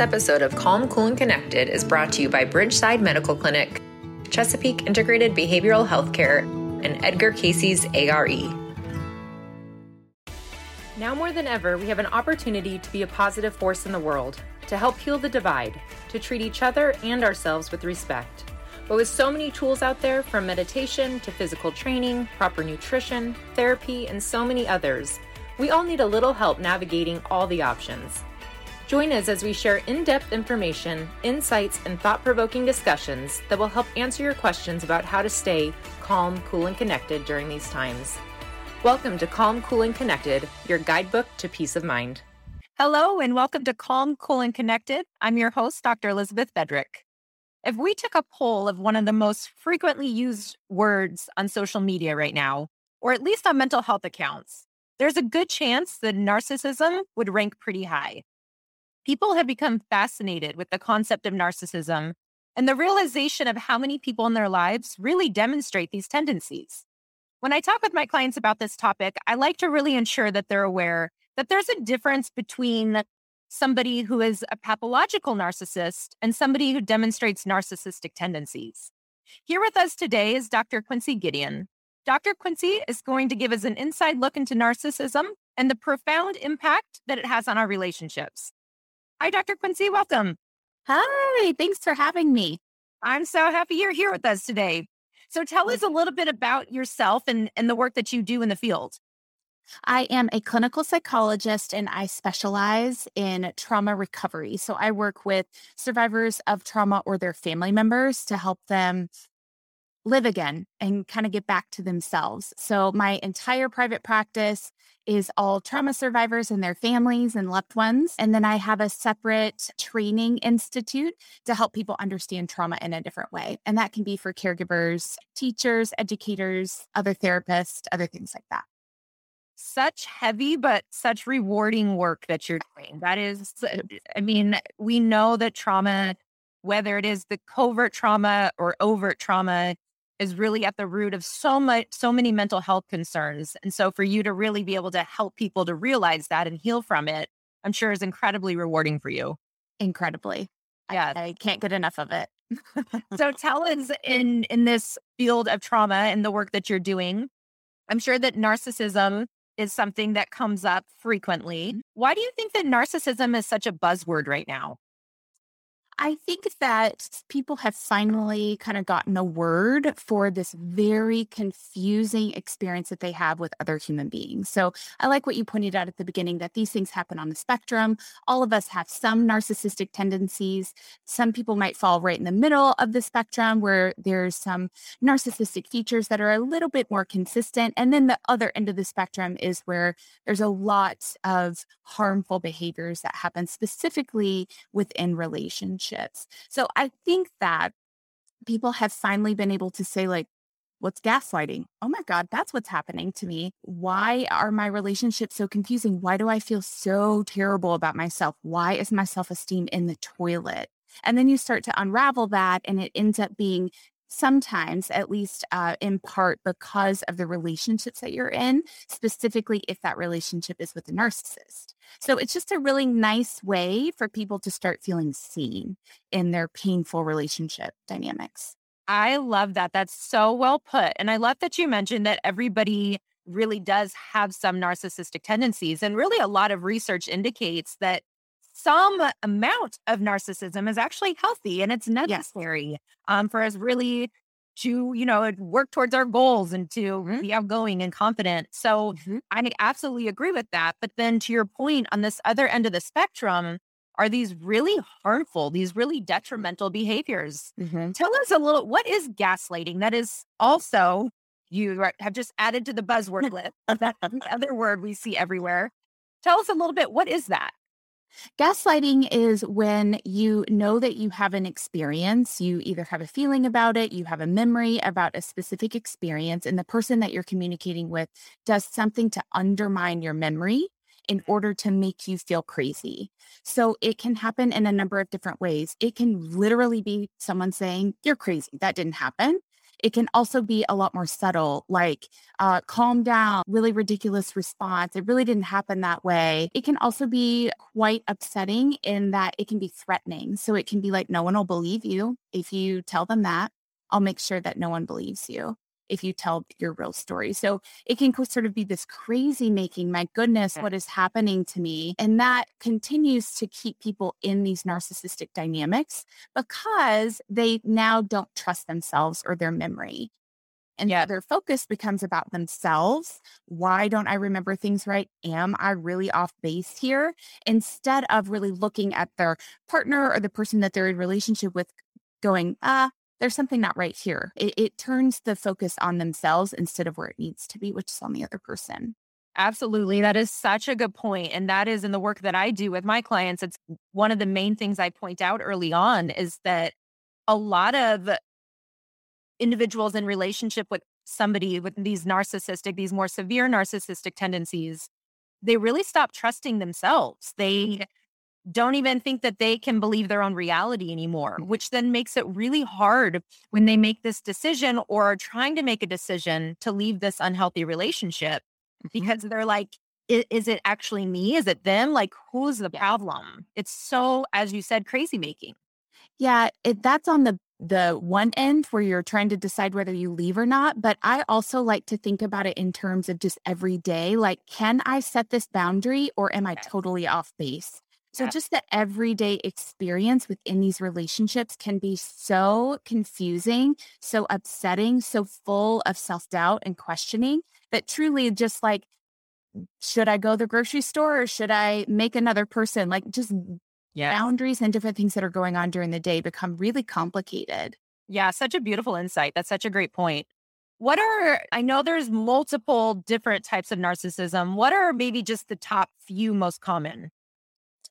This episode of Calm, Cool, and Connected is brought to you by Bridgeside Medical Clinic, Chesapeake Integrated Behavioral Healthcare, and Edgar Cayce's ARE. Now more than ever, we have an opportunity to be a positive force in the world, to help heal the divide, to treat each other and ourselves with respect. But with so many tools out there, from meditation to physical training, proper nutrition, therapy, and so many others, we all need a little help navigating all the options. Join us as we share in depth information, insights, and thought provoking discussions that will help answer your questions about how to stay calm, cool, and connected during these times. Welcome to Calm, Cool, and Connected, your guidebook to peace of mind. Hello, and welcome to Calm, Cool, and Connected. I'm your host, Dr. Elizabeth Fedrick. If we took a poll of one of the most frequently used words on social media right now, or at least on mental health accounts, there's a good chance that narcissism would rank pretty high. People have become fascinated with the concept of narcissism and the realization of how many people in their lives really demonstrate these tendencies. When I talk with my clients about this topic, I like to really ensure that they're aware that there's a difference between somebody who is a pathological narcissist and somebody who demonstrates narcissistic tendencies. Here with us today is Dr. Quincee Gideon. Dr. Quincee is going to give us an inside look into narcissism and the profound impact that it has on our relationships. Hi, Dr. Quincee. Welcome. Hi, thanks for having me. I'm so happy you're here with us today. So tell us a little bit about yourself and, and the work that you do in the field. I am a clinical psychologist and I specialize in trauma recovery. So I work with survivors of trauma or their family members to help them live again and kind of get back to themselves. So my entire private practice is all trauma survivors and their families and loved ones. And then I have a separate training institute to help people understand trauma in a different way. And that can be for caregivers, teachers, educators, other therapists, other things like that such heavy but such rewarding work that you're doing. That is, uh, I mean, we know that trauma, whether it is the covert trauma or overt trauma, is really at the root of so much, so many mental health concerns. And so for you to really be able to help people to realize that and heal from it, I'm sure is incredibly rewarding for you. Incredibly. Yeah. I, I can't get enough of it. so tell us in in this field of trauma and the work that you're doing, I'm sure that narcissism is something that comes up frequently. Mm-hmm. Why do you think that narcissism is such a buzzword right now? I think that people have finally kind of gotten a word for this very confusing experience that they have with other human beings. So I like what you pointed out at the beginning that these things happen on the spectrum. All of us have some narcissistic tendencies. Some people might fall right in the middle of the spectrum where there's some narcissistic features that are a little bit more consistent. And then the other end of the spectrum is where there's a lot of harmful behaviors that happen specifically within relationships relationships. So I think that people have finally been able to say, like, what's gaslighting? Oh my God, that's what's happening to me. Why are my relationships so confusing? Why do I feel so terrible about myself? Why is my self esteem in the toilet? And then you start to unravel that, and it ends up being sometimes, at least uh, in part, because of the relationships that you're in, specifically if that relationship is with a narcissist. So it's just a really nice way for people to start feeling seen in their painful relationship dynamics. I love that. That's so well put. And I love that you mentioned that everybody really does have some narcissistic tendencies. And really, a lot of research indicates that some amount of narcissism is actually healthy and it's necessary yes. um, for us really to you know work towards our goals and to mm-hmm. be outgoing and confident so mm-hmm. i absolutely agree with that but then to your point on this other end of the spectrum are these really harmful these really detrimental behaviors mm-hmm. tell us a little what is gaslighting that is also you have just added to the buzzword list that other word we see everywhere tell us a little bit what is that Gaslighting is when you know that you have an experience, you either have a feeling about it, you have a memory about a specific experience, and the person that you're communicating with does something to undermine your memory in mm-hmm. order to make you feel crazy. So it can happen in a number of different ways. It can literally be someone saying, You're crazy. That didn't happen. It can also be a lot more subtle, like uh, calm down, really ridiculous response. It really didn't happen that way. It can also be quite upsetting in that it can be threatening. So it can be like, no one will believe you if you tell them that. I'll make sure that no one believes you if you tell your real story. So it can sort of be this crazy making, my goodness, what is happening to me? And that continues to keep people in these narcissistic dynamics because they now don't trust themselves or their memory. And yeah. their focus becomes about themselves. Why don't I remember things right? Am I really off base here? Instead of really looking at their partner or the person that they're in relationship with going, ah, there's something not right here. It, it turns the focus on themselves instead of where it needs to be, which is on the other person. Absolutely. That is such a good point. And that is in the work that I do with my clients. It's one of the main things I point out early on is that a lot of individuals in relationship with somebody with these narcissistic, these more severe narcissistic tendencies, they really stop trusting themselves. They mm-hmm. Don't even think that they can believe their own reality anymore, mm. which then makes it really hard when they make this decision or are trying to make a decision to leave this unhealthy relationship mm-hmm. because they're like, is it actually me? Is it them? Like, who's the problem? It's so, as you said, crazy making. Yeah, it, that's on the the one end where you're trying to decide whether you leave or not. But I also like to think about it in terms of just every day. Like, can I set this boundary or am I totally off base? So yeah. just the everyday experience within these relationships can be so confusing, so upsetting, so full of self-doubt and questioning that truly just like mm, should I go to the grocery store or should I make another person like just yeah. boundaries and different things that are going on during the day become really complicated. Yeah, such a beautiful insight. That's such a great point. What uh are, I know there's multiple different types of narcissism. What are maybe just the top few most common?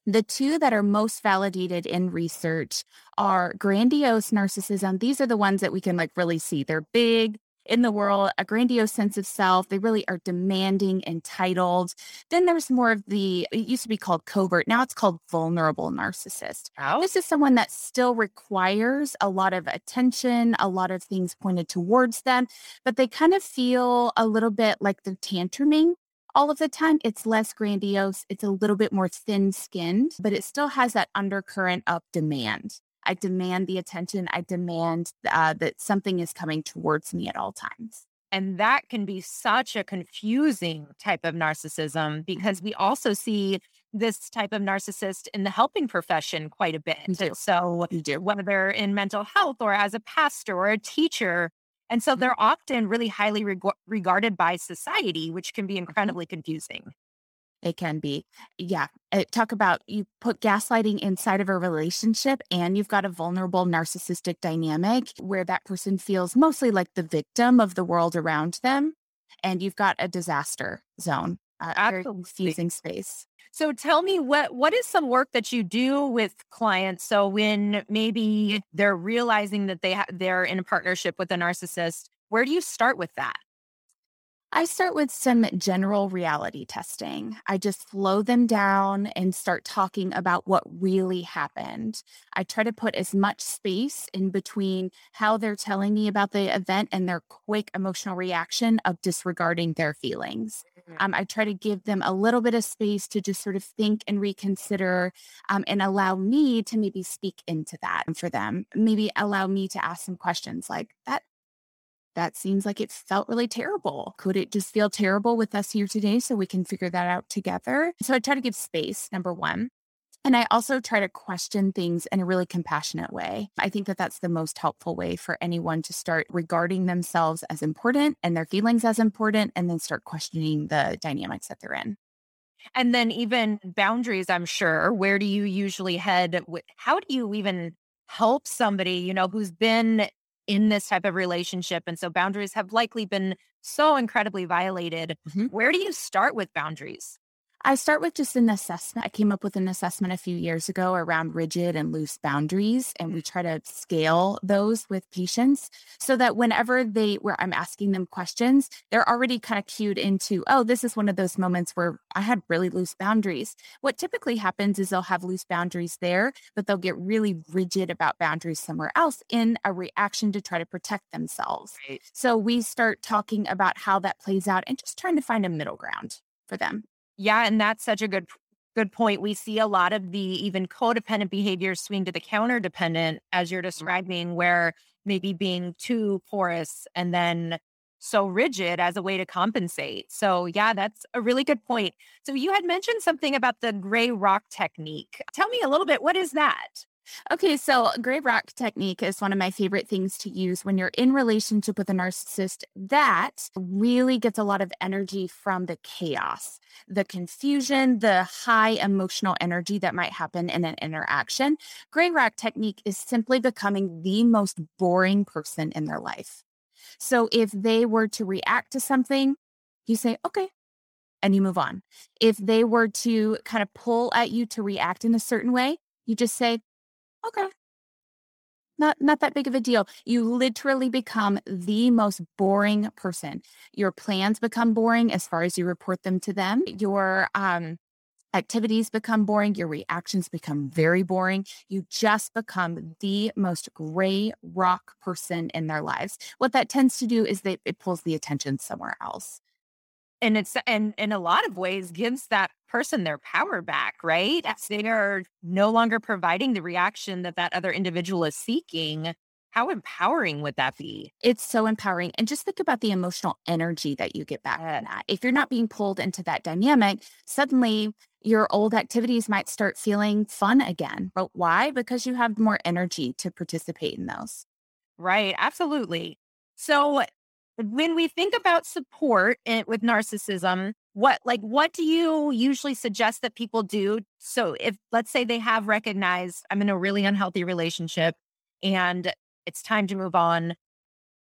The two that are most validated in research are grandiose narcissism. These are the ones that we can like really see. They're big in the world, a grandiose sense of self. They really are demanding, entitled. Then there's more of the, it used to be called covert. Now it's called vulnerable narcissist. Oh. This is someone that still requires a lot of attention, a lot of things pointed towards them, but they kind of feel a little bit like they're tantruming all of the time. It's less grandiose. It's a little bit more thin skinned, but it still has that undercurrent of demand. I demand the attention. I demand uh, that something is coming towards me at all times. And that can be such a confusing type of narcissism because we also see this type of narcissist in the helping profession quite a bit. So, whether in mental health or as a pastor or a teacher, and so they're often really highly reg- regarded by society, which can be mm-hmm. incredibly confusing. It can be. Yeah. Uh, talk about you put gaslighting inside of a relationship and you've got a vulnerable narcissistic dynamic where that person feels mostly like the victim of the world around them. And you've got a disaster zone, a very confusing space. So tell me what what is some work that you do with clients so when maybe they're realizing that they ha- they're in a partnership with a narcissist, where do you start with that? I start with some general reality testing. I just slow them down and start talking about what really happened. I try to put as much space in between how they're telling me about the event and their quick emotional reaction of disregarding their feelings. Um, I try to give them a little bit of space to just sort of think and reconsider um, and allow me to maybe speak into that for them. Maybe allow me to ask some questions like, that that seems like it felt really terrible. Could it just feel terrible with us here today so we can figure that out together? So I try to give space, number one. And I also try to question things in a really compassionate way. I think that that's the most helpful way for anyone to start regarding themselves as important and their feelings as important, and then start questioning the dynamics that they're in. And then even boundaries, I'm sure. Where do you usually head? How do you even help somebody, you know, who's been in this type of relationship. And so boundaries have likely been so incredibly violated. Mm-hmm. Where do you start with boundaries? I start with just an assessment. I came up with an assessment a few years ago around rigid and loose boundaries, and we mm. try to scale those with patients so that whenever they, where I'm asking them questions, they're already kind of cued into, oh, this is one of those moments where I had really loose boundaries. What typically happens is they'll have loose boundaries there, but they'll get really rigid about boundaries somewhere else in a reaction to try to protect themselves. Right. So we start talking about how that plays out and just trying to find a middle ground for them. Yeah, and that's such a good good point. We see a lot of the even codependent behaviors swing to the counter dependent as you're mm-hmm. describing where maybe being too porous and then so rigid as a way to compensate. So, yeah, that's a really good point. So, you had mentioned something about the gray rock technique. Tell me a little bit, what is that? Okay, so gray rock technique is one of my favorite things to use when you're in relationship with a narcissist that really gets a lot of energy from the chaos, the confusion, the high emotional energy that might happen in an interaction. Gray rock technique is simply becoming the most boring person in their life. So if they were to react to something, you say, okay, and you move on. If they were to kind of pull at you to react in a certain way, you just say, okay. Not not that big of a deal. You literally become the most boring person. Your plans become boring as far as you report them to them. Your um activities become boring, your reactions become very boring. You just become the most gray rock person in their lives. What that tends to do is that it pulls the attention somewhere else and it's and in a lot of ways gives that person their power back right? They are no longer providing the reaction that that other individual is seeking how empowering would that be? It's so empowering and just think about the emotional energy that you get back from that. If you're not being pulled into that dynamic suddenly your old activities might start feeling fun again. But why? Because you have more energy to participate in those. Right absolutely. So when we think about support in, with narcissism, what like what do you usually suggest that people do? So if let's say they have recognized I'm in a really unhealthy relationship and it's time to move on,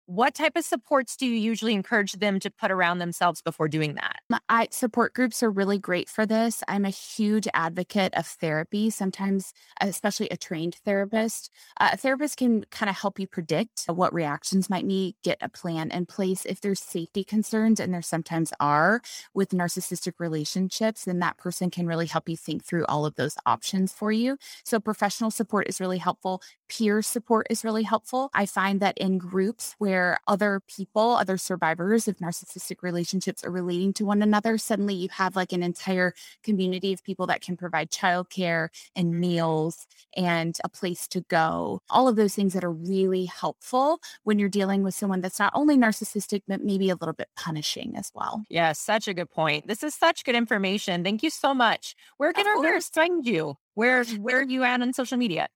what type of supports do you usually encourage them to put around themselves before doing that? I, support groups are really great for this. I'm a huge advocate of therapy, sometimes, especially a trained therapist. Uh, a therapist can kind of help you predict what reactions might be, get a plan in place. If there's safety concerns, and there sometimes are with narcissistic relationships, then that person can really help you think through all of those options for you. So, professional support is really helpful. Peer support is really helpful. I find that in groups where other people, other survivors of narcissistic relationships are relating to one another, suddenly you have like an entire community of people that can provide childcare and meals and a place to go. All of those things that are really helpful when you're dealing with someone that's not only narcissistic, but maybe a little bit punishing as well. Yeah, such a good point. This is such good information. Thank you so much. Where can of our viewers find you? Where where are you at on social media?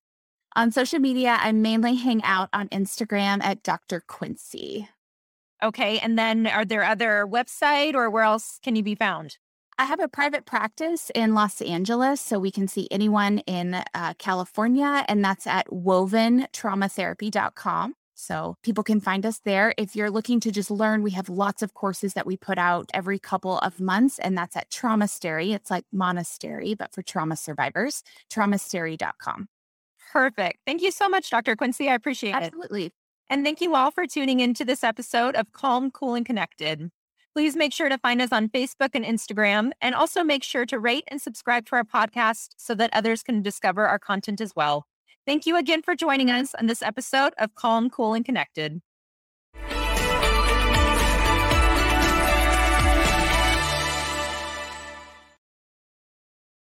On social media, I mainly hang out on Instagram at Dr. Quincee. Okay. And then are there other website or where else can you be found? I have a private practice in Los Angeles, so we can see anyone in uh, California, and that's at woventraumatherapy.com. So people can find us there. If you're looking to just learn, we have lots of courses that we put out every couple of months, and that's at Traumastery. It's like monastery, but for trauma survivors, traumastery.com. Perfect. Thank you so much, Dr. Quincee. I appreciate Absolutely. it. Absolutely. And thank you all for tuning into this episode of Calm, Cool, and Connected. Please make sure to find us on Facebook and Instagram, and also make sure to rate and subscribe to our podcast so that others can discover our content as well. Thank you again for joining us on this episode of Calm, Cool, and Connected.